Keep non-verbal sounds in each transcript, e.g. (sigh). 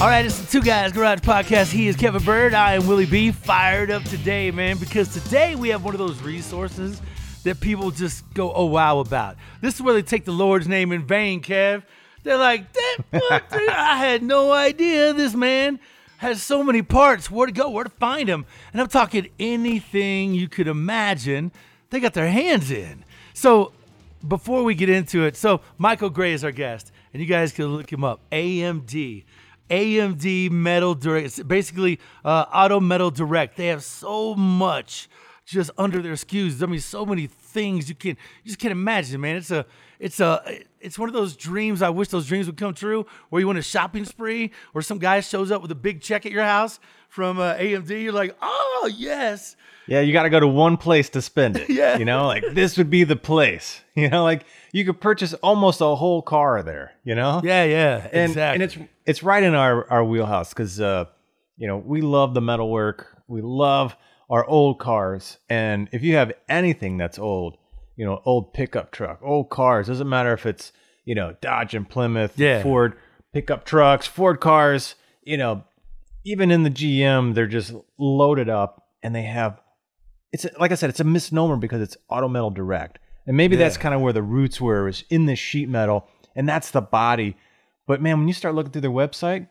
All right, it's the Two Guys Garage Podcast. He is Kevin Bird. I am Willie B. Fired up today, man, because today we have one of those resources that people just go, oh, wow, about. This is where they take the Lord's name in vain, Kev. They're like, what, (laughs) I had no idea this man has so many parts. Where to go, where to find him. And I'm talking anything you could imagine, they got their hands in. So before we get into it, so Michael Gray is our guest, and you guys can look him up. AMD. AMD Metal Direct. It's basically uh, Auto Metal Direct. They have so much just under their SKUs. I mean, so many things you can you just can't imagine, man. It's a it's a it's one of those dreams. I wish those dreams would come true. Where you want a shopping spree, or some guy shows up with a big check at your house from uh, AMD. You're like, oh yes. Yeah, you got to go to one place to spend it. (laughs) Yeah. You know, like this would be the place. (laughs) You know, like you could purchase almost a whole car there, you know? Yeah, yeah, and, exactly. and it's it's right in our our wheelhouse because uh, you know we love the metalwork, we love our old cars, and if you have anything that's old, you know, old pickup truck, old cars, doesn't matter if it's you know Dodge and Plymouth, Yeah. Ford pickup trucks, Ford cars, you know, even in the GM, they're just loaded up, and they have. It's like I said, it's a misnomer because it's auto metal direct, and maybe that's kind of where the roots were was in the sheet metal, and that's the body. But man, when you start looking through their website,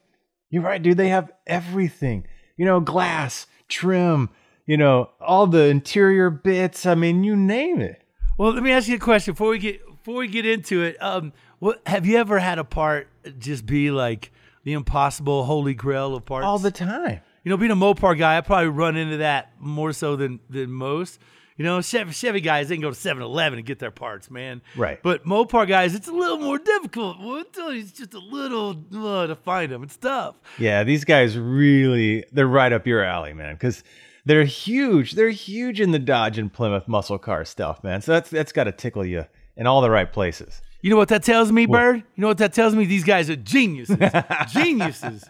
you're right, dude. They have everything. You know, glass, trim, you know, all the interior bits. I mean, you name it. Well, let me ask you a question before we get before we get into it. Um, what have you ever had a part just be like the impossible holy grail of parts? All the time. you know, being a Mopar guy, I probably run into that more so than than most. You know, Chevy, Chevy guys, they can go to 7-Eleven and get their parts, man. Right. But Mopar guys, it's a little more difficult. Well, I tell you, it's just a little uh, to find them. It's tough. Yeah, these guys really they're right up your alley, man, because they're huge. They're huge in the Dodge and Plymouth muscle car stuff, man. So that's that's got to tickle you in all the right places. You know what that tells me, Bird? You know what that tells me? These guys are geniuses. (laughs) geniuses.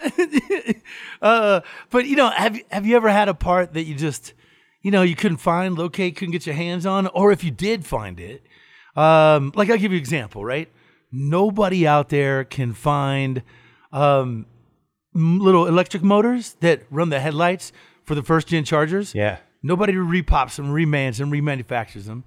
(laughs) uh, but you know, have you- have you ever had a part that you just, you know, you couldn't find, locate, couldn't get your hands on, or if you did find it, um, like I'll give you an example, right? Nobody out there can find um, little electric motors that run the headlights for the first gen chargers. Yeah. Nobody repops them, remans them, remanufactures them,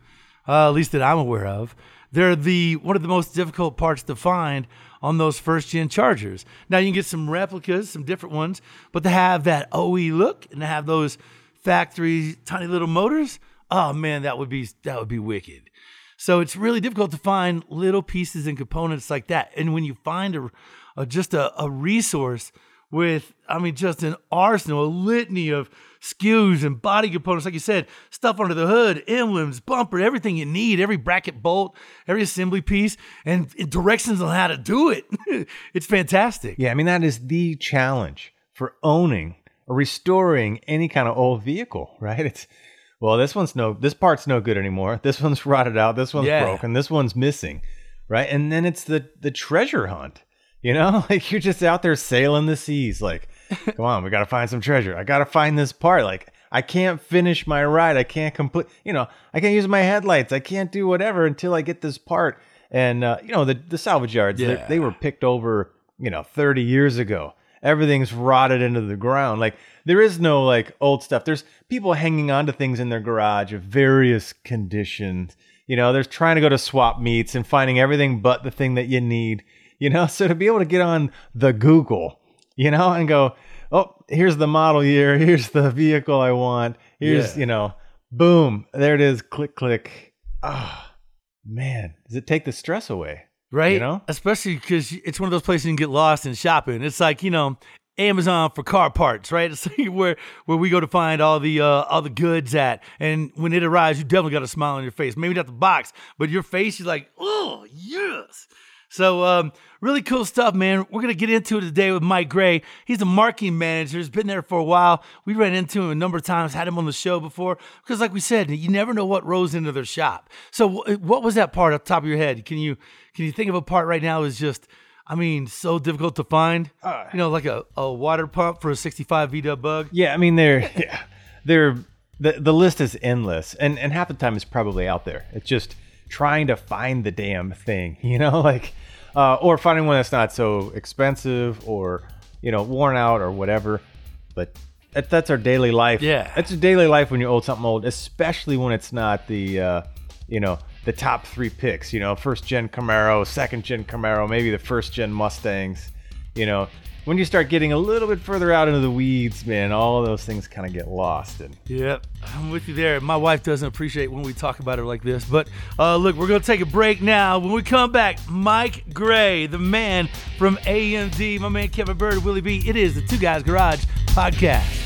uh, at least that I'm aware of. They're the one of the most difficult parts to find on those first gen chargers. Now you can get some replicas, some different ones, but to have that OE look and to have those factory tiny little motors, oh man, that would be that would be wicked. So it's really difficult to find little pieces and components like that. And when you find a, a just a, a resource with, I mean, just an arsenal, a litany of SKUs and body components, like you said, stuff under the hood, emblems, bumper, everything you need, every bracket bolt, every assembly piece, and directions on how to do it. (laughs) it's fantastic. Yeah, I mean that is the challenge for owning or restoring any kind of old vehicle, (laughs) right? It's well, this one's no this part's no good anymore. (laughs) This one's rotted out, this one's Yeah. broken, this one's missing, right? And then it's the the treasure hunt. You know, (laughs) like you're just out there sailing the seas. Like, (laughs) come on, we got to find some treasure. I got to find this part. Like, I can't finish my ride. I can't complete, you know, I can't use my headlights. I can't do whatever until I get this part. And, uh, you know, the, the salvage yards, they- Yeah. they were picked over, you know, 30 years ago. Everything's rotted into the ground. Like, there is no like old stuff. There's people hanging on to things in their garage of various conditions. You know, they're trying to go to swap meets and finding everything but the thing that you need. You know, (laughs) so to be able to get on the Google, you know, and go, oh, here's the model year, (laughs) here's the vehicle I want, here's, Yeah. you know, boom, there it is, click, click. Ah, man, does it take the stress away? right? You know? especially because it's one of those places you can get lost in shopping. It's like you know Amazon for car parts, right? (laughs) It's like where where we go to find all the uh, all the goods at, and when it arrives, you definitely got a smile on your face. Maybe not the box, but your face is like, oh yes. So um, really cool stuff, man. We're gonna get into it today with Mike Gray. He's a marketing manager. He's been there for a while. We ran into him a number of times, had him on the show before. Because, like we said, you never know what rolls into their shop. So, wh- what was that part off the top of your head? Can you can you think of a part right now is just, I mean, so difficult to find? you know, like a, a water pump for a 65 VW bug. Yeah, I mean they're (laughs) yeah, they're the the list is endless, and and half the time it's probably out there. It's just trying to find the damn thing, (laughs) you know, like uh, or finding one that's not so expensive or you know worn out or whatever. But that, that's our daily life. Yeah. that's your daily life when you old something old, especially when it's not the uh, you know the top three picks. You know, first gen Camaro, second gen Camaro, maybe the first gen Mustangs. You know, when you start getting a little bit further out into the weeds, man, all those things kind of get lost. And Yep, I'm with you there. My wife doesn't appreciate when we talk about her like this. But uh, look, we're to take a break now. When we come back, Mike Gray, the man from AMD, my man Kevin Bird, Willie B. It is the Two Guys Garage podcast.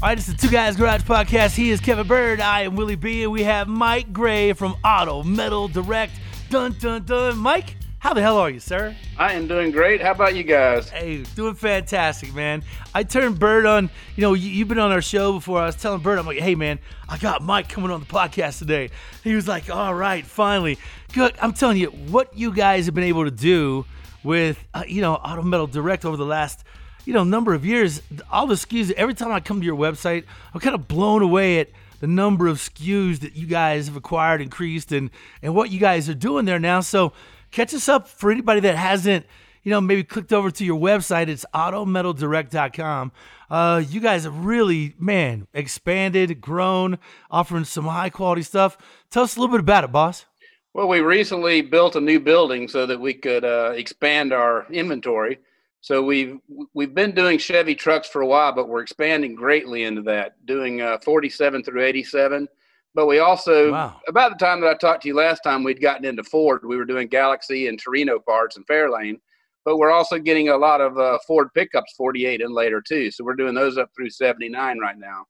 All right, it's the Two Guys Garage podcast. He is Kevin Bird. I am Willie B. And we have Mike Gray from Auto Metal Direct. Dun, dun, dun. Mike, how the hell are you, sir? I am doing great. How about you guys? Hey, doing fantastic, man. I turned Bird on. You know, you, you've been on our show before. I was telling Bird, I'm like, hey, man, I got Mike coming on the podcast today. He was like, all right, finally. Good. I'm telling you, what you guys have been able to do with, uh, you know, Auto Metal Direct over the last, you know, number of years. All the SKUs. Every time I come to your website, I'm kind of blown away at the number of SKUs that you guys have acquired, increased, and and what you guys are doing there now. So catch us up for anybody that hasn't you know, maybe clicked over to your website. It's autometaldirect.com. Uh, you guys have really, man, expanded, grown, offering some high quality stuff. Tell us a little bit about it, boss. Well, we recently built a new building so that we could uh, expand our inventory. So we've we've been doing Chevy trucks for a while, but we're expanding greatly into that, doing uh, 47 through 87. But we also, Wow. about the time that I talked to you last time, we'd gotten into Ford. We were doing Galaxie and Torino parts and Fairlane, but we're also getting a lot of uh, Ford pickups 48 and later too. So we're doing those up through 79 right now.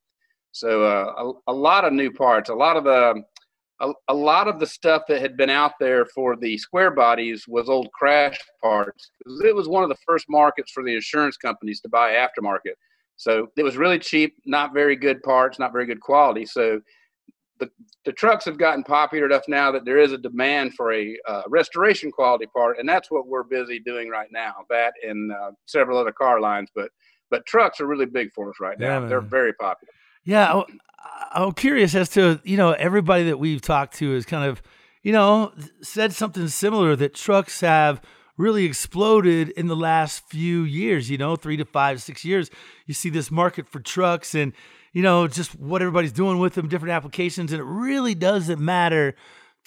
So uh, a, a lot of new parts, a lot of the a, a lot of the stuff that had been out there for the square bodies was old crash parts. It was one of the first markets for the insurance companies to buy aftermarket. So it was really cheap, not very good parts, not very good quality. So the, the trucks have gotten popular enough now that there is a demand for a uh, restoration quality part, and that's what we're busy doing right now. That and uh, several other car lines, but but trucks are really big for us right Yeah, now. They're very popular. Yeah, I- I'm curious as to you know everybody that we've talked to has kind of you know said something similar that trucks have really exploded in the last few years. You know, three to five, six years. You see this market for trucks and you know just what everybody's doing with them, different applications, and it really doesn't matter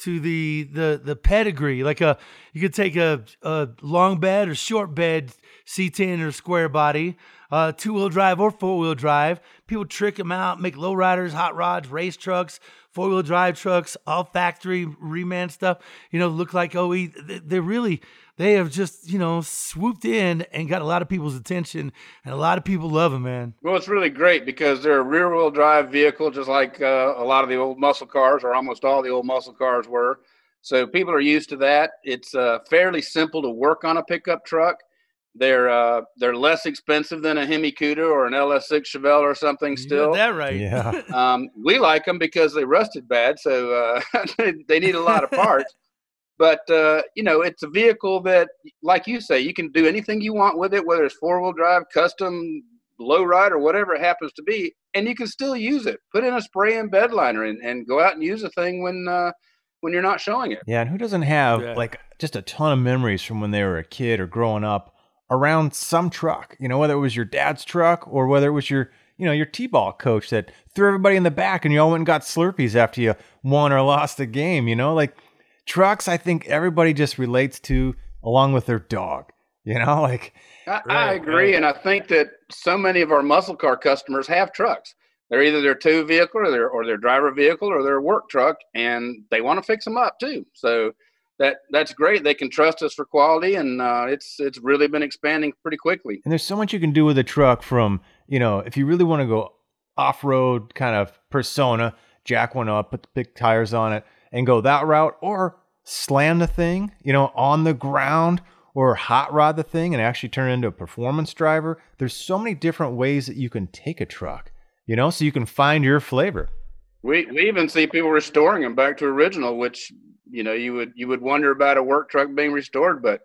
to the the the pedigree. Like a you could take a, a long bed or short bed C10 or square body, uh, two wheel drive or four wheel drive. People trick them out, make low riders, hot rods, race trucks, four wheel drive trucks, all factory reman stuff. You know, look like OE. They- They're really they have just you know swooped in and got a lot of people's attention, and a lot of people love them, man. Well, it's really great because they're a rear wheel drive vehicle, just like uh, a lot of the old muscle cars, or almost all the old muscle cars were. So people are used to that. It's uh, fairly simple to work on a pickup truck. They're uh, they're less expensive than a Hemi Cuda or an LS6 Chevelle or something. Still, you that right? Yeah. (laughs) um, we like them because they rusted bad, so uh, (laughs) they need a lot of parts. But uh, you know, it's a vehicle that, like you say, you can do anything you want with it, whether it's four wheel drive, custom, low ride, or whatever it happens to be, and you can still use it. Put in a spray in bed liner and, and go out and use the thing when uh, when you're not showing it. Yeah, and who doesn't have Yeah. like just a ton of memories from when they were a kid or growing up around some truck? You know, whether it was your dad's truck or whether it was your, you know, your T-ball coach that threw everybody in the back and you all went and got Slurpees after you won or lost a game. You know, like trucks. I think everybody just relates to along with their dog. You know, (laughs) like I, I agree, and I think that so many of our muscle car customers have trucks. They're either their two vehicle or their or their driver vehicle or their work truck, and they want to fix them up too. So that that's great. They can trust us for quality, and uh, it's it's really been expanding pretty quickly. And there's so much you can do with a truck from, you know, if you really want to go off road kind of persona, jack one up, put the big tires on it, and go that route, or slam the thing, you know, on the ground, or hot rod the thing and actually turn it into a performance driver. There's so many different ways that you can take a truck, you know, so you can find your flavor. We we even see people restoring them back to original, which you know you would you would wonder about a work truck being restored, but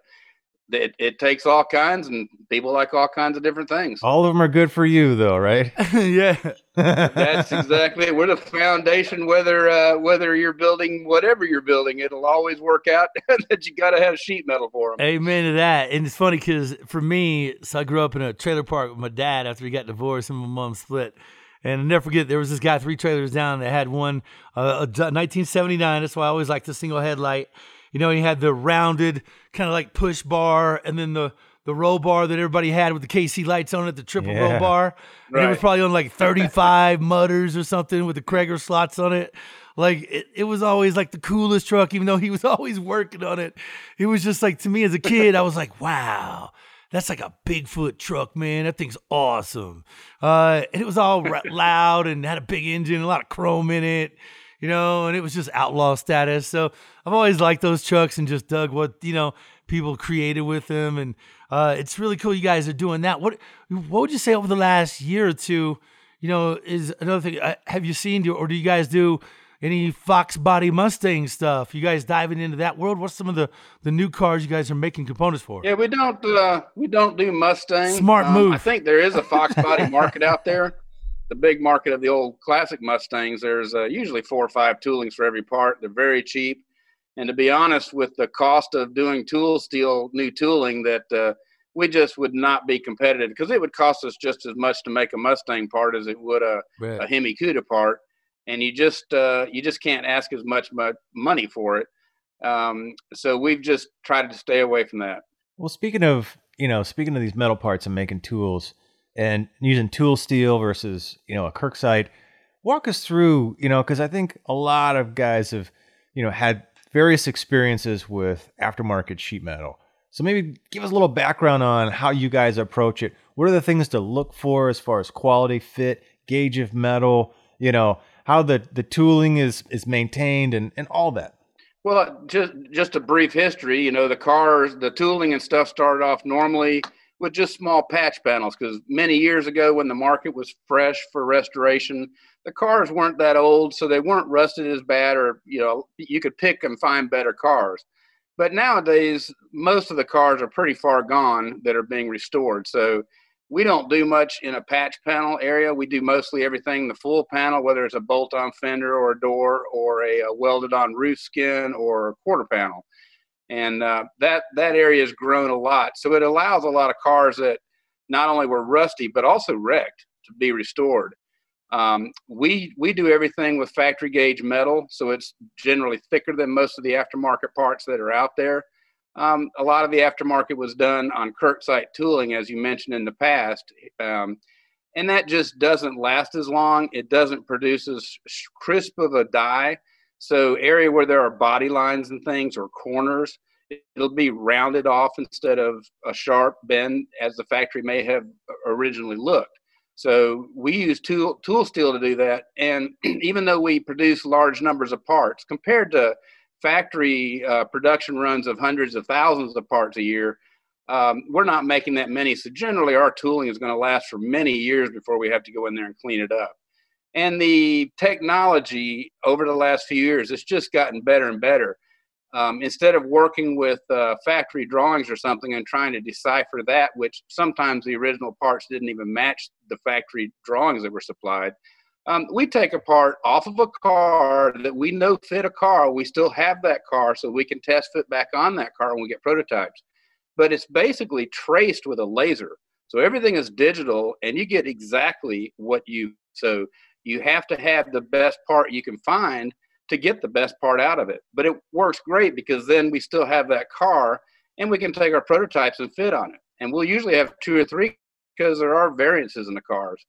it, it takes all kinds, and people like all kinds of different things. All of them are good for you, though, right? (laughs) yeah. That's exactly it. We're the foundation. Whether uh, whether you're building whatever you're building, it'll always work out (laughs) that you got to have sheet metal for them. Amen to that. And it's funny because for me, so I grew up in a trailer park with my dad after we got divorced and my mom split. And I'll never forget, there was this guy three trailers down that had one, uh, a 1979. That's why I always liked the single headlight. You know, he had the rounded kind of like push bar and then the, the roll bar that everybody had with the KC lights on it, the triple roll Yeah. bar. And it was probably on like 35 (laughs) mutters or something with the Cragar slots on it. Like it, it was always like the coolest truck, even though he was (laughs) always working on it. It was just like to me as a kid, I was like, wow, that's like a Bigfoot truck, man. That thing's awesome. Uh, and it was all loud and had a big engine, a lot of chrome in it, you know, and it was just outlaw status. So I've always liked those trucks and just dug what, you know, people created with them. And uh, it's really cool you guys are doing that. What what would you say over the last year or two, you know, is another thing? Uh, have you seen do- or do you guys do any Fox body Mustang stuff? You guys diving into that world? What's some of the the new cars you guys are making components for? Yeah, we don't uh, we don't do Mustang. Smart Um, move. I think there is a Fox body (laughs) market out there. The big market of the old classic Mustangs. There's uh, usually four or five toolings for every part. They're very cheap, and to be honest, with the cost of doing tool steel new tooling, that uh, we just would not be competitive because it would cost us just as much to make a Mustang part as it would a, a Hemi Cuda part, and you just uh, you just can't ask as much mo- money for it. Um, so we've just tried to stay away from that. Well, speaking of, you know, speaking of these metal parts and making tools and using tool steel versus, you know, a Kirksite, walk us through, you know, because I think a lot of guys have, you know, had various experiences with aftermarket sheet metal. So maybe give us a little background on how you guys approach it. What are the things to look for as far as quality, fit, gauge of metal, you know, how the, the tooling is is maintained and, and all that. Well, just just a brief history. You know, the cars, the tooling and stuff started off normally with just small patch panels because many years ago, when the market was fresh for restoration, the cars weren't that old, so they weren't rusted as bad, or you know, you could pick and find better cars. But nowadays, most of the cars are pretty far gone that are being restored. So we don't do much in a patch panel area. We do mostly everything the full panel, whether it's a bolt on fender or a door or a, a welded on roof skin or a quarter panel. And uh, that, that area has grown a lot. So it allows a lot of cars that not only were rusty, but also wrecked to be restored. Um, we, we do everything with factory gauge metal, so it's generally thicker than most of the aftermarket parts that are out there. Um, a lot of the aftermarket was done on Kirksite tooling, as you mentioned in the past, um, and that just doesn't last as long. It doesn't produce as crisp of a die. So, area where there are body lines and things or corners, it- it'll be rounded off instead of a sharp bend as the factory may have originally looked. So we use tool tool steel to do that, and (clears throat) even though we produce large numbers of parts compared to factory uh, production runs of hundreds of thousands of parts a year, Um, we're not making that many, so generally our tooling is going to last for many years before we have to go in there and clean it up. And the technology over the last few years, it's just gotten better and better. Um, instead of working with uh, factory drawings or something and trying to decipher that, which sometimes the original parts didn't even match the factory drawings that were supplied, um, we take a part off of a car that we know fit a car. We still have that car, so we can test fit back on that car when we get prototypes. But it's basically traced with a laser, so everything is digital, and you get exactly what you. So you have to have the best part you can find to get the best part out of it. But it works great because then we still have that car, and we can take our prototypes and fit on it. And we'll usually have two or three because there are variances in the cars.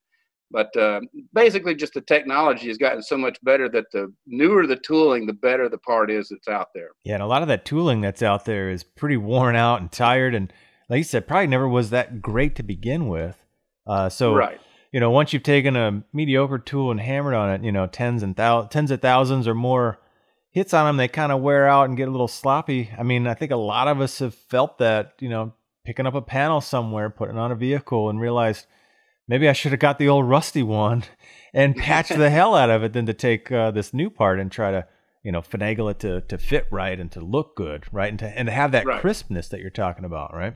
But uh, basically, just the technology has gotten so much better that the newer the tooling, the better the part is that's out there. Yeah, and a lot of that tooling that's out there is pretty worn out and tired, and like you said, probably never was that great to begin with. Uh, so, right. You know, once you've taken a mediocre tool and hammered on it, you know, tens and thou- tens of thousands or more hits on them, they kind of wear out and get a little sloppy. I mean, I think a lot of us have felt that, you know, picking up a panel somewhere, putting on a vehicle, and realized maybe I should have got the old rusty one (laughs) and patched the hell out of it than to take uh, this new part and try to you know finagle it to to fit right and to look good right and to and to have that Right. crispness that you're talking about right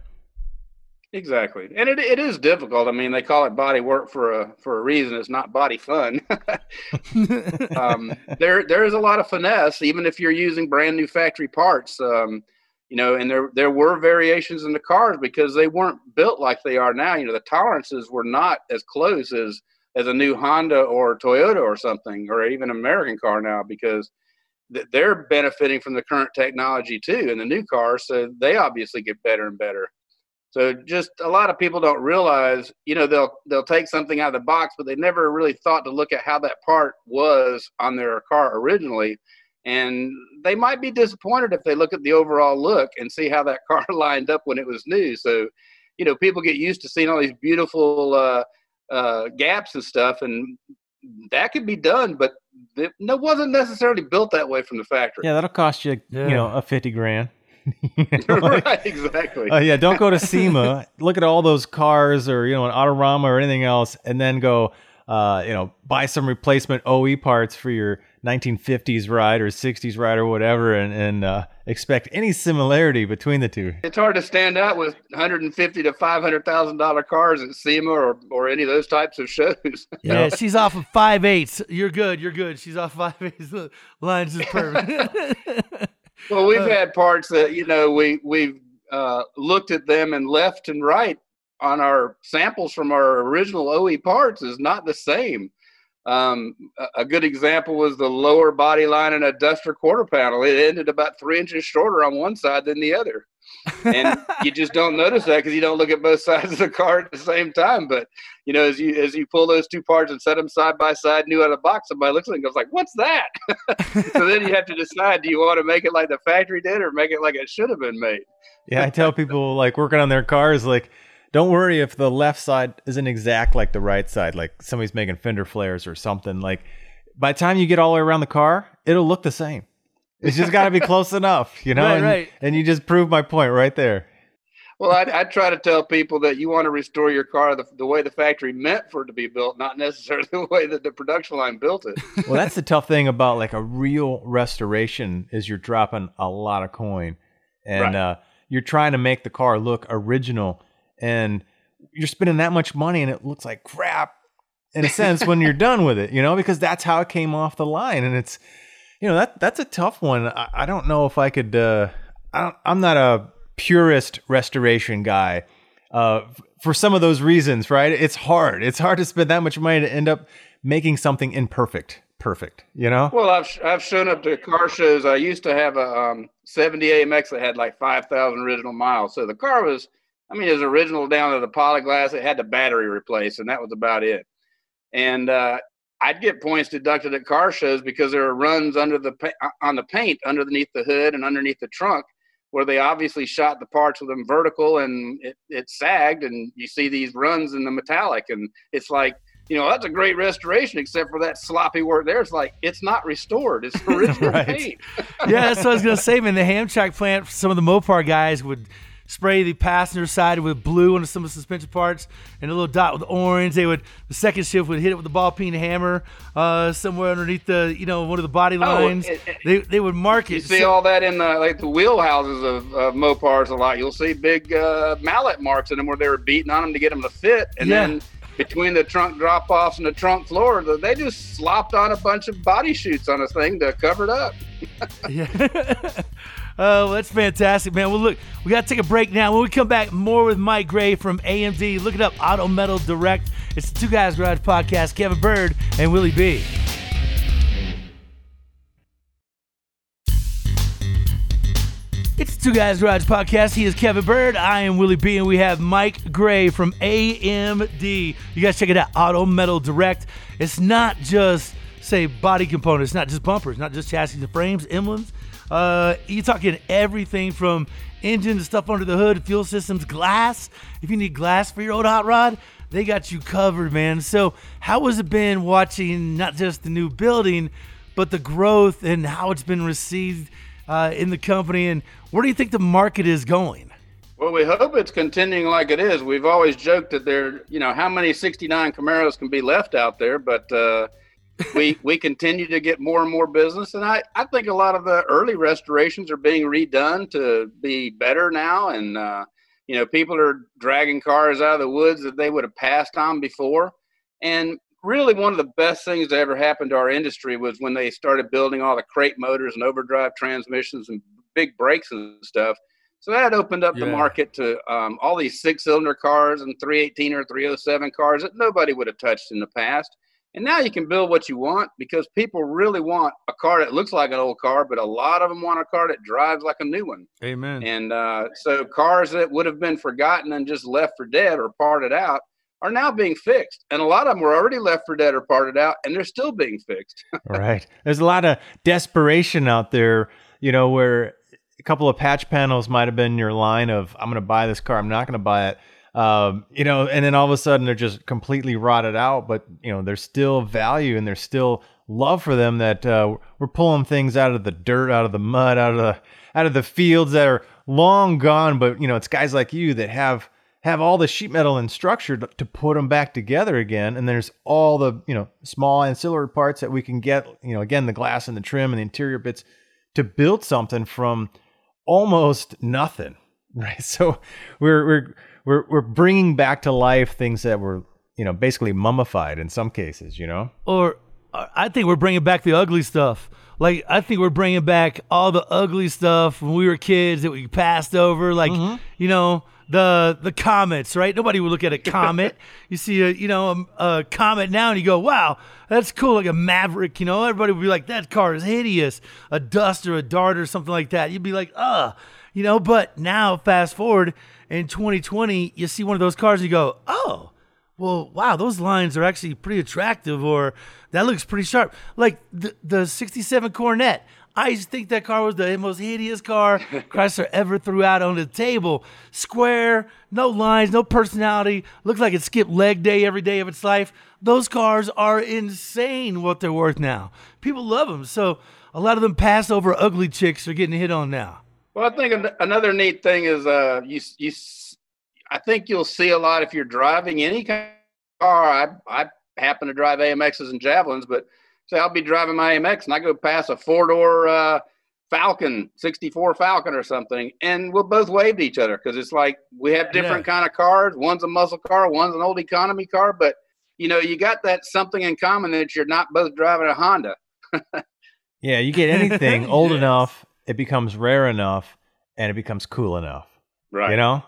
Exactly, and it, it is difficult. I mean, they call it body work for a for a reason. It's not body fun. (laughs) um, there there is a lot of finesse, even if you're using brand new factory parts. Um, you know, and there there were variations in the cars because they weren't built like they are now. You know, the tolerances were not as close as as a new Honda or Toyota or something, or even an American car now because th- they're benefiting from the current technology too in the new cars. So they obviously get better and better. So just a lot of people don't realize, you know, they'll they'll take something out of the box, but they never really thought to look at how that part was on their car originally. And they might be disappointed if they look at the overall look and see how that (laughs) car lined up when it was new. So, you know, people get used to seeing all these beautiful uh, uh, gaps and stuff, and that could be done, but it wasn't necessarily built that way from the factory. yeah that'll cost you Yeah. you know a 50 grand (laughs) You know, like- right, exactly. Oh yeah, don't go to SEMA. look at all those cars or you know an Autorama or anything else, and then go uh, you know buy some replacement OE parts for your 1950s ride or 60s ride or whatever, and and uh, expect any similarity between the two. it's hard to stand out with 150 to 500 thousand dollar cars at SEMA or, or any of those types of shows. (laughs) Yeah, she's off of five eights. You're good. You're good. She's off five eights. The (laughs) line's just perfect. Well, we've Uh, had parts that you know we we've uh, looked at them and left and right on our samples from our original OE parts is not the same. Um, a- a good example was the lower body line in a Duster quarter panel. It ended about three inches shorter on one side than the other. And you (laughs) just don't notice that because you don't look at both (laughs) sides of the car at the same time. But you know, as you as you pull those two parts and set them side by side, new out of the box, somebody looks at it and goes like, "What's that?" (laughs) so then you have to decide: do you want to make it like the factory did, or make it like it should have been made? Yeah, I tell people like working on their cars, like, don't worry if the left side isn't exact like the right side, like somebody's making fender flares or something. Like, by the time you get all the way around the car, it'll look the same. It's just got to be close enough, you know. Right, and, right. and you just proved my point right there. Well, I, I try to tell people that you want to restore your car the, the way the factory meant for it to be built, not necessarily (laughs) the way that the production line built it. Well, that's the tough thing about like a real restoration is you're dropping a lot of coin, and Right. uh, you're trying to make the car look original, and you're spending that much money, and it looks like crap in a sense when you're done with it, you know, because that's how it came off the line, and it's, you know, that that's a tough one. I, I don't know if I could. Uh, I I'm not a purist restoration guy. Uh, for some of those reasons, right? It's hard. It's hard to spend that much money to end up making something imperfect, perfect. You know? Well, I've I've shown up to car shows. I used to have a um, 70 AMX that had like 5,000 original miles. So the car was, I mean, it was original down to the Polyglas. It had the battery replaced, and that was about it. And uh, I'd get points deducted at car shows because there are runs under the uh, on the paint underneath the hood and underneath the trunk where they obviously shot the parts with them vertical and it, it sagged and you see these runs in the metallic and it's like you know that's a great restoration except for that sloppy work there it's like it's not restored it's (laughs) original Right. paint yeah, that's what I was gonna say, man. The Hamtramck plant, some of the Mopar guys would spray the passenger side with blue on some of the suspension parts and a little dot with orange. They would the second shift would hit it with the ball peen hammer uh, somewhere underneath the you know one of the body Oh, lines. it- it- they they would mark it. You see So- all that in the like the wheelhouses of, of Mopars a lot. You'll see big uh, mallet marks in them where they were beating on them to get them to fit, and Yeah. then between the trunk drop offs and the trunk floor, they just slopped on a bunch of body shoots on a thing to cover it up. (laughs) Yeah. (laughs) oh, that's fantastic, man. Well, look, we got to take a break now. When we come back, more with Mike Gray from AMD. Look it up, Auto Metal Direct. It's the Two Guys Garage Podcast. Kevin Bird and Willie B. It's the Two Guys Garage Podcast. He is Kevin Bird. I am Willie B, and we have Mike Gray from AMD. You guys check it out, Auto Metal Direct. It's not just say body components, not just bumpers, not just chassis and frames, emblems. Uh, you're talking everything from engine to stuff under the hood, fuel systems, glass. If you need glass for your old hot rod, they got you covered, man. So, how has it been watching not just the new building, but the growth and how it's been received uh, in the company? And where do you think the market is going? Well, we hope it's continuing like it is. We've always joked that there, you know, how many 69 Camaros can be left out there, but uh, we we continue to get more and more business. And I, I think a lot of the early restorations are being redone to be better now. And, uh, you know, people are dragging cars out of the woods that they would have passed on before. And really, one of the best things that ever happened to our industry was when they started building all the crate motors and overdrive transmissions and big brakes and stuff. So that opened up the market to um, all these six-cylinder cars and 318 or 307 cars that nobody would have touched in the past. And now you can build what you want because people really want a car that looks like an old car, but a lot of them want a car that drives like a new one. Amen. And uh, so cars that would have been forgotten and just left for dead or parted out are now being fixed. And a lot of them were already left for dead or parted out, and they're still being fixed. (laughs) right. There's a lot of desperation out there, you know, where a couple of patch panels might have been your line of, I'm going to buy this car, I'm not going to buy it. Um, you know, and then all of a sudden they're just completely rotted out, but, you know, there's still value and there's still love for them that uh, we're pulling things out of the dirt, out of the mud, out of the, out of the fields that are long gone. But, you know, it's guys like you that have, have all the sheet metal and structure to, to put them back together again. And there's all the, you know, small ancillary parts that we can get, you know, again, the glass and the trim and the interior bits to build something from almost nothing. (laughs) Right. So we're, we're, we're, we're bringing back to life things that were, you know, basically mummified in some cases, you know? or uh, I think we're bringing back the ugly stuff. Like I think we're bringing back all the ugly stuff when we were kids that we passed over. Like you know the the comets, right? Nobody would look at a (laughs) comet. you see a you know a, a comet now, and you go, "Wow, that's cool!" Like a Maverick. You know, everybody would be like, "That car is hideous." A Dust or a Dart or something like that. You'd be like, "Ugh," you know. But now, fast forward in 2020, you see one of those cars, and you go, "Oh." well, wow, those lines are actually pretty attractive, or that looks pretty sharp. Like the, the 67 Coronet. I think that car was the most hideous car (laughs) Chrysler ever threw out on the table. Square, no lines, no personality, looks like it skipped leg day every day of its life. Those cars are insane what they're worth now. People love them. So a lot of them pass over ugly chicks are getting hit on now. Well, I think another neat thing is uh, you you I think you'll see a lot if you're driving any kind of car. I I happen to drive AMXs and Javelins, but say I'll be driving my AMX and I go past a four door uh, Falcon, 64 Falcon or something, and we'll both wave to each other because it's like we have different kind of cars. One's a muscle car, one's an old economy car, but you know you got that something in common that you're not both driving a Honda. (laughs) Yeah, you get anything old Yes. enough, it becomes rare enough, and it becomes cool enough. Right. You know?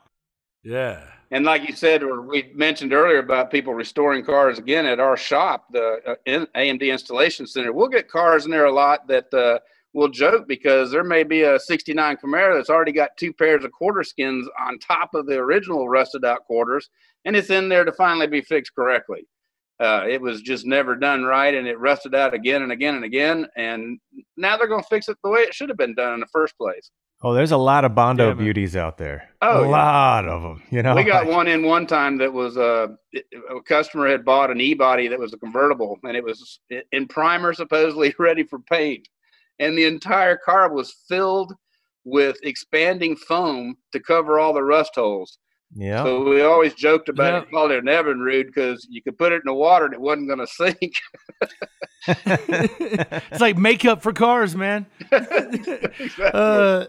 Yeah. And like you said, or we mentioned earlier about people restoring cars again at our shop, the uh, AMD Installation Center, we'll get cars in there a lot that uh, we'll joke because there may be a 69 Camaro that's already got two pairs of quarter skins on top of the original rusted out quarters, and it's in there to finally be fixed correctly. Uh, it was just never done right, and it rusted out again and again and again. And now they're going to fix it the way it should have been done in the first place. Oh, there's a lot of Bondo Yeah, beauties out there. Oh, a yeah. lot of them. You know, we got (laughs) one in one time that was uh, a customer had bought an e-body that was a convertible and it was in primer supposedly (laughs) ready for paint and the entire car was filled with expanding foam to cover all the rust holes. Yeah. So we always joked about Yep. it, called it an Evinrude because you could put it in the water and it wasn't going to sink. (laughs) It's like makeup for cars, man. Exactly. (laughs) (laughs) Uh,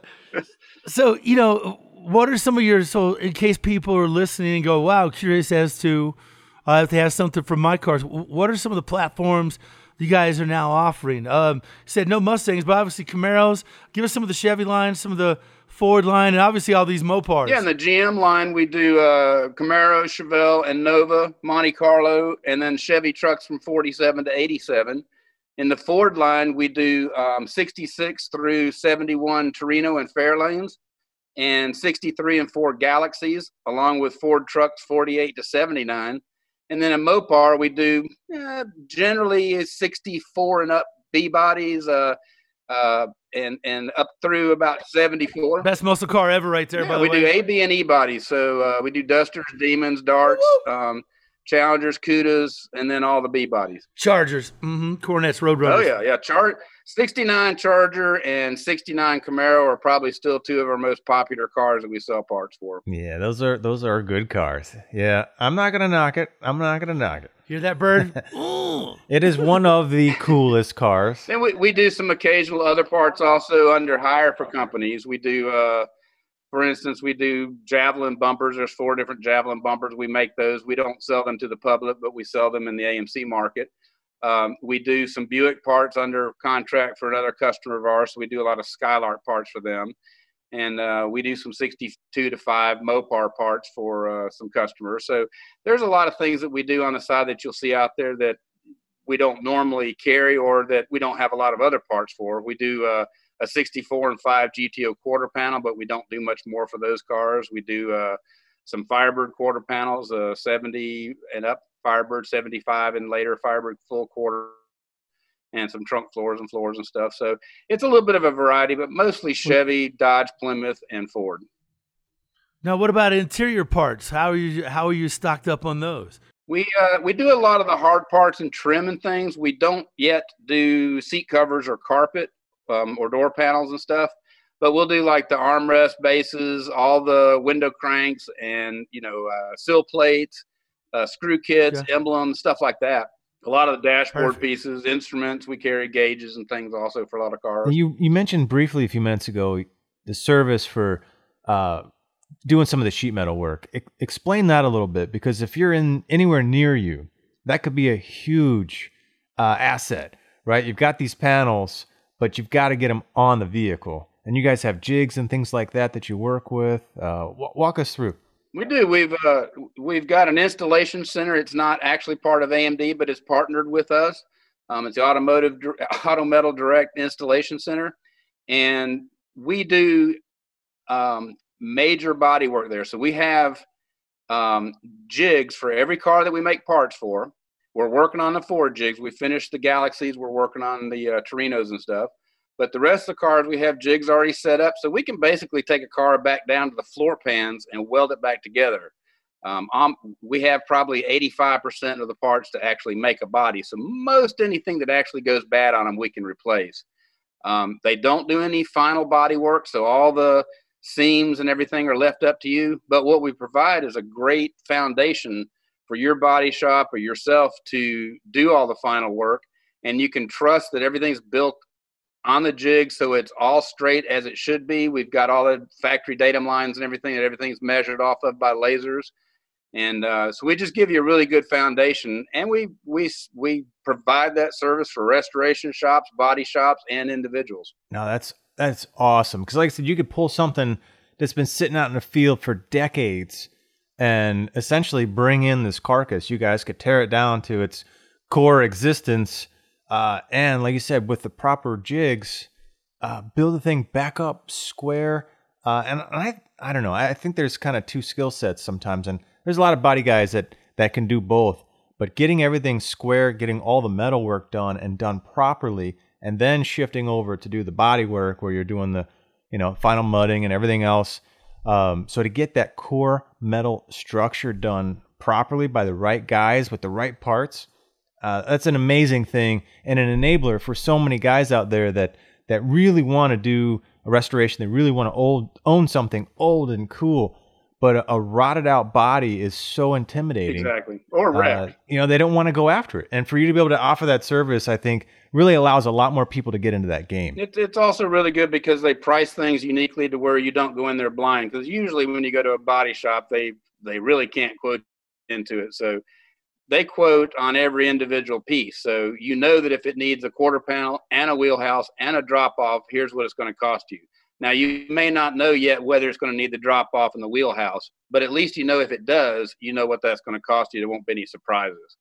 so you know, what are some of your so in case people are listening and go, "Wow, curious as to uh, if they have something for my cars." What are some of the platforms you guys are now offering? Um, you said no Mustangs, but obviously Camaros. Give us some of the Chevy lines, some of the Ford line, and obviously all these Mopars. Yeah, in the GM line, we do uh, Camaro, Chevelle, and Nova, Monte Carlo, and then Chevy trucks from 47 to 87. In the Ford line, we do um, 66 through 71 Torino and Fairlanes, and 63 and 4 Galaxies, along with Ford trucks 48 to 79. And then in Mopar, we do uh, generally 64 and up B bodies, uh, uh, and and up through about 74. best muscle car ever, right there. by Yeah, the we way. do A, B, and E bodies. So uh, we do Dusters, Demons, Darts, um, Challengers, Cudas, and then all the B bodies. Chargers, mm-hmm. Coronets, Roadrunners. Oh yeah, yeah. Char- 69 Charger and 69 Camaro are probably still two of our most popular cars that we sell parts for. Yeah, those are those are good cars. Yeah, I'm not gonna knock it. I'm not gonna knock it. Hear that bird? (laughs) It is one of the coolest cars. Then we, we do some occasional other parts also under hire for companies. We do, uh, for instance, we do Javelin bumpers. There's four different Javelin bumpers. We make those. We don't sell them to the public, but we sell them in the AMC market. Um, we do some Buick parts under contract for another customer of ours. So we do a lot of Skylark parts for them. And uh, we do some 62 to 5 Mopar parts for uh, some customers. So there's a lot of things that we do on the side that you'll see out there that we don't normally carry or that we don't have a lot of other parts for. We do uh, a 64 and 5 GTO quarter panel, but we don't do much more for those cars. We do uh, some Firebird quarter panels, uh, 70 and up Firebird 75 and later Firebird full quarter, and some trunk floors and floors and stuff. So it's a little bit of a variety, but mostly Chevy, Dodge, Plymouth, and Ford. Now, what about interior parts? How are you? How are you stocked up on those? We uh, we do a lot of the hard parts and trim and things. We don't yet do seat covers or carpet um, or door panels and stuff, but we'll do like the armrest bases, all the window cranks, and you know uh, sill plates, uh, screw kits, emblems, stuff like that. A lot of the dashboard Perfect. pieces, instruments. We carry gauges and things also for a lot of cars. You you mentioned briefly a few minutes ago the service for uh, doing some of the sheet metal work. E- explain that a little bit because if you're in anywhere near you, that could be a huge uh, asset, right? You've got these panels, but you've got to get them on the vehicle, and you guys have jigs and things like that that you work with. Uh, w- walk us through. We do. We've uh, we've got an installation center. It's not actually part of AMD, but it's partnered with us. Um, it's the Automotive (laughs) Auto Metal Direct Installation Center, and we do um, major body work there. So we have um, jigs for every car that we make parts for. We're working on the Ford jigs. We finished the Galaxies. We're working on the uh, Torinos and stuff. But the rest of the cars, we have jigs already set up, so we can basically take a car back down to the floor pans and weld it back together. Um, um, we have probably 85% of the parts to actually make a body. So most anything that actually goes bad on them, we can replace. Um, they don't do any final body work, so all the seams and everything are left up to you. But what we provide is a great foundation for your body shop or yourself to do all the final work. And you can trust that everything's built on the jig so it's all straight as it should be. We've got all the factory datum lines and everything, that everything's measured off of by lasers. And uh, so we just give you a really good foundation, and we we we provide that service for restoration shops, body shops, and individuals. Now that's that's awesome because, like I said, you could pull something that's been sitting out in the field for decades and essentially bring in this carcass. You guys could tear it down to its core existence, uh, and like you said, with the proper jigs, uh, build the thing back up square. Uh, and I I don't know. I think there's kind of two skill sets sometimes, and there's a lot of body guys that that can do both. But getting everything square, getting all the metal work done and done properly, and then shifting over to do the body work where you're doing the, you know, final mudding and everything else. Um, so to get that core metal structure done properly by the right guys with the right parts, uh, that's an amazing thing and an enabler for so many guys out there that that really want to do a restoration, they really want to old, own something old and cool, but a, a rotted out body is so intimidating. Exactly. Or Uh, you know, they don't want to go after it. And for you to be able to offer that service, I think really allows a lot more people to get into that game. It, it's also really good because they price things uniquely to where you don't go in there blind. Because usually when you go to a body shop, they they really can't quote into it. So they quote on every individual piece. So you know that if it needs a quarter panel and a wheelhouse and a drop off, here's what it's going to cost you. Now you may not know yet whether it's going to need the drop off and the wheelhouse, but at least you know if it does, you know what that's going to cost you. There won't be any surprises.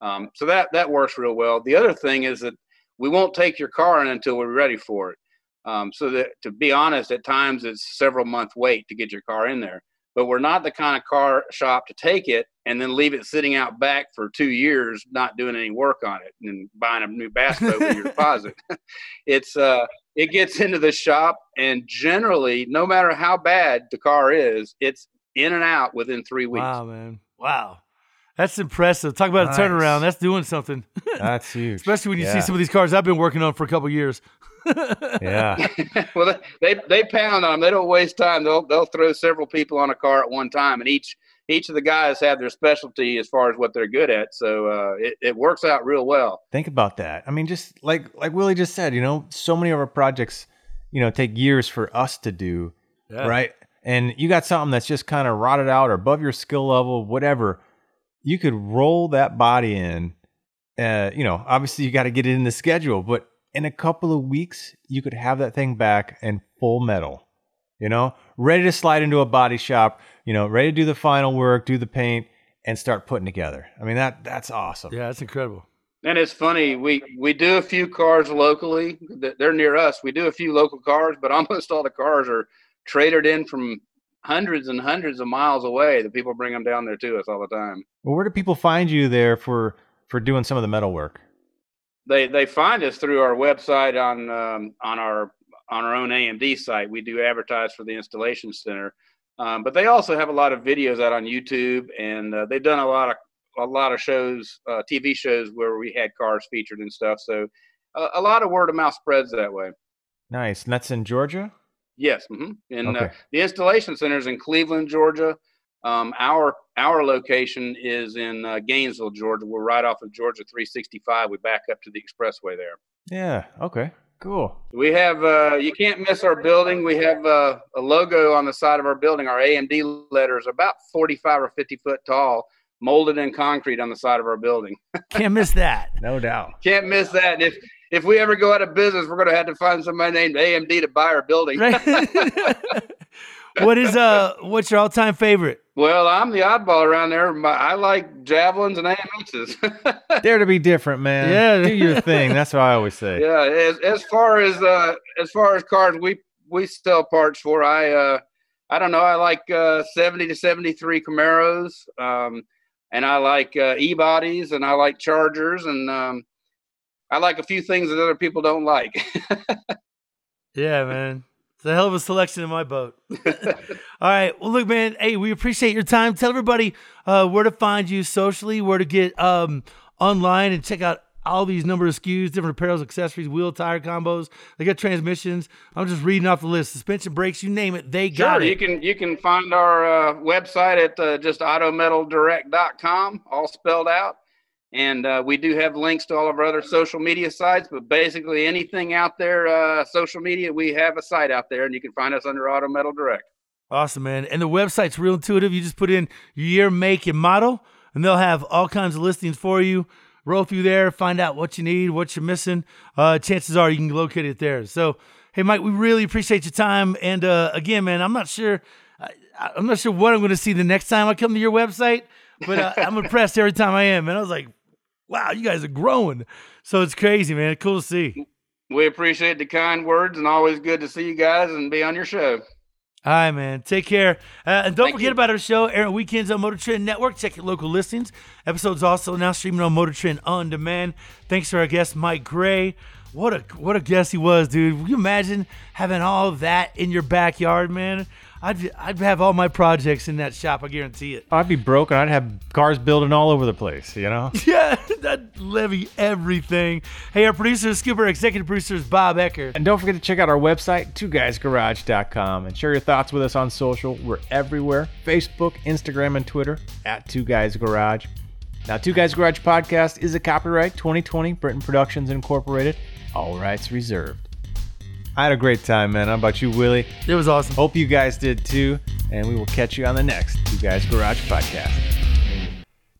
Um, so that that works real well. The other thing is that we won't take your car in until we're ready for it. Um, so that to be honest, at times it's several month wait to get your car in there. But we're not the kind of car shop to take it and then leave it sitting out back for two years, not doing any work on it and buying a new bass boat with your (laughs) deposit. (laughs) it's uh, it gets into the shop and generally, no matter how bad the car is, it's in and out within three weeks. Wow, man. Wow. That's impressive. Talk about Nice. a turnaround. That's doing something. That's (laughs) huge. Especially when you see some of these cars I've been working on for a couple years. Yeah. (laughs) well, they, they they pound on them. They don't waste time. They'll they'll throw several people on a car at one time, and each each of the guys have their specialty as far as what they're good at. So uh, it it works out real well. Think about that. I mean, just like like Willie just said, you know, so many of our projects, you know, take years for us to do, Yeah. right? And you got something that's just kind of rotted out or above your skill level, whatever. You could roll that body in. Uh, you know, obviously you got to get it in the schedule, but in a couple of weeks, you could have that thing back in full metal. You know, ready to slide into a body shop. You know, ready to do the final work, do the paint, and start putting together. I mean, that that's awesome. Yeah, that's incredible. And it's funny, we we do a few cars locally. that- They're near us. We do a few local cars, but (laughs) almost all the cars are traded in from hundreds and hundreds of miles away. The people bring them down there to us all the time. Well, where do people find you there for for doing some of the metal work? They they find us through our website on um, on our on our own AMD site. We do advertise for the installation center, um, but they also have a lot of videos out on YouTube, and uh, they've done a lot of a lot of shows, uh, TV shows where we had cars featured and stuff. So uh, a lot of word of mouth spreads that way. Nice. And that's in Georgia? Yes, hmm and uh, Okay. the installation center is in Cleveland, Georgia. Um, our our location is in uh, Gainesville, Georgia. We're right off of Georgia 365. We back up to the expressway there. Yeah. Okay. Cool. We have, uh, you can't miss our building. We have uh, a logo on the side of our building. Our AMD letters about 45 or 50 foot tall, molded in concrete on the side of our building. (laughs) Can't miss that. No doubt. Can't miss that. And if, if we ever go out of business, we're going to have to find somebody named AMD to buy our building. (laughs) Right? (laughs) what is uh what's your all time favorite? Well, I'm the oddball around there. My, I like javelins and AMXs. Dare (laughs) to be different, man. Yeah. Do your thing. That's what I always say. (laughs) yeah. As, as far as, uh, as far as cars we, we sell parts for, I, uh, I don't know. I like uh, 70 to 73 Camaros, um, and I like uh, e-bodies, and I like Chargers, and um, I like a few things that other people don't like. (laughs) Yeah, man. It's a hell of a selection in my boat. (laughs) All right. Well, look, man. Hey, we appreciate your time. Tell everybody uh, where to find you socially, where to get um, online and check out all these number of SKUs, different apparels, accessories, wheel, tire combos. They got transmissions. I'm just reading off the list. Suspension brakes, you name it, they got it. sure, you can you can find our uh, website at uh, just autometaldirect.com, all spelled out. And uh, we do have links to all of our other social media sites, but basically anything out there, uh, social media, we have a site out there, and you can find us under Auto Metal Direct. Awesome, man. And the website's real intuitive. You just put in your year, make, and model, and they'll have all kinds of listings for you. Roll through there, find out what you need, what you're missing. Uh, chances are you can locate it there. So, hey, Mike, we really appreciate your time. And uh, again, man, I'm not sure, I, I'm not sure what I'm going to see the next time I come to your website, but uh, I'm (laughs) impressed every time I am. And I was like, wow, you guys are growing. So it's crazy, man. Cool to see. We appreciate the kind words, and always good to see you guys and be on your show. All right, man. Take care. Uh, and don't Thank forget you. about our show, airing weekends on Motor Trend Network. Check your local listings. Episodes also now streaming on Motor Trend on demand. Thanks to our guest, Mike Gray. What a what a guest he was, dude. Can you imagine having all of that in your backyard, man? I'd I'd have all my projects in that shop. I guarantee it. I'd be broke and I'd have cars building all over the place, you know? (laughs) Yeah, I'd levy everything. Hey, our producer, is Skipper, executive producer is Bob Ecker. And don't forget to check out our website, twoguysgarage.com, and share your thoughts with us on social. We're everywhere Facebook, Instagram, and Twitter at Two Guys Garage. Now, Two Guys Garage Podcast is a copyright 2020 Britain Productions Incorporated. All rights reserved. I had a great time, man. How about you, Willie? It was awesome. Hope you guys did too, and we will catch you on the next Two Guys Garage Podcast.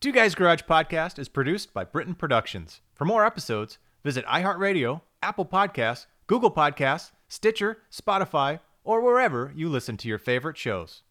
Two Guys Garage Podcast is produced by Britain Productions. For more episodes, visit iHeartRadio, Apple Podcasts, Google Podcasts, Stitcher, Spotify, or wherever you listen to your favorite shows.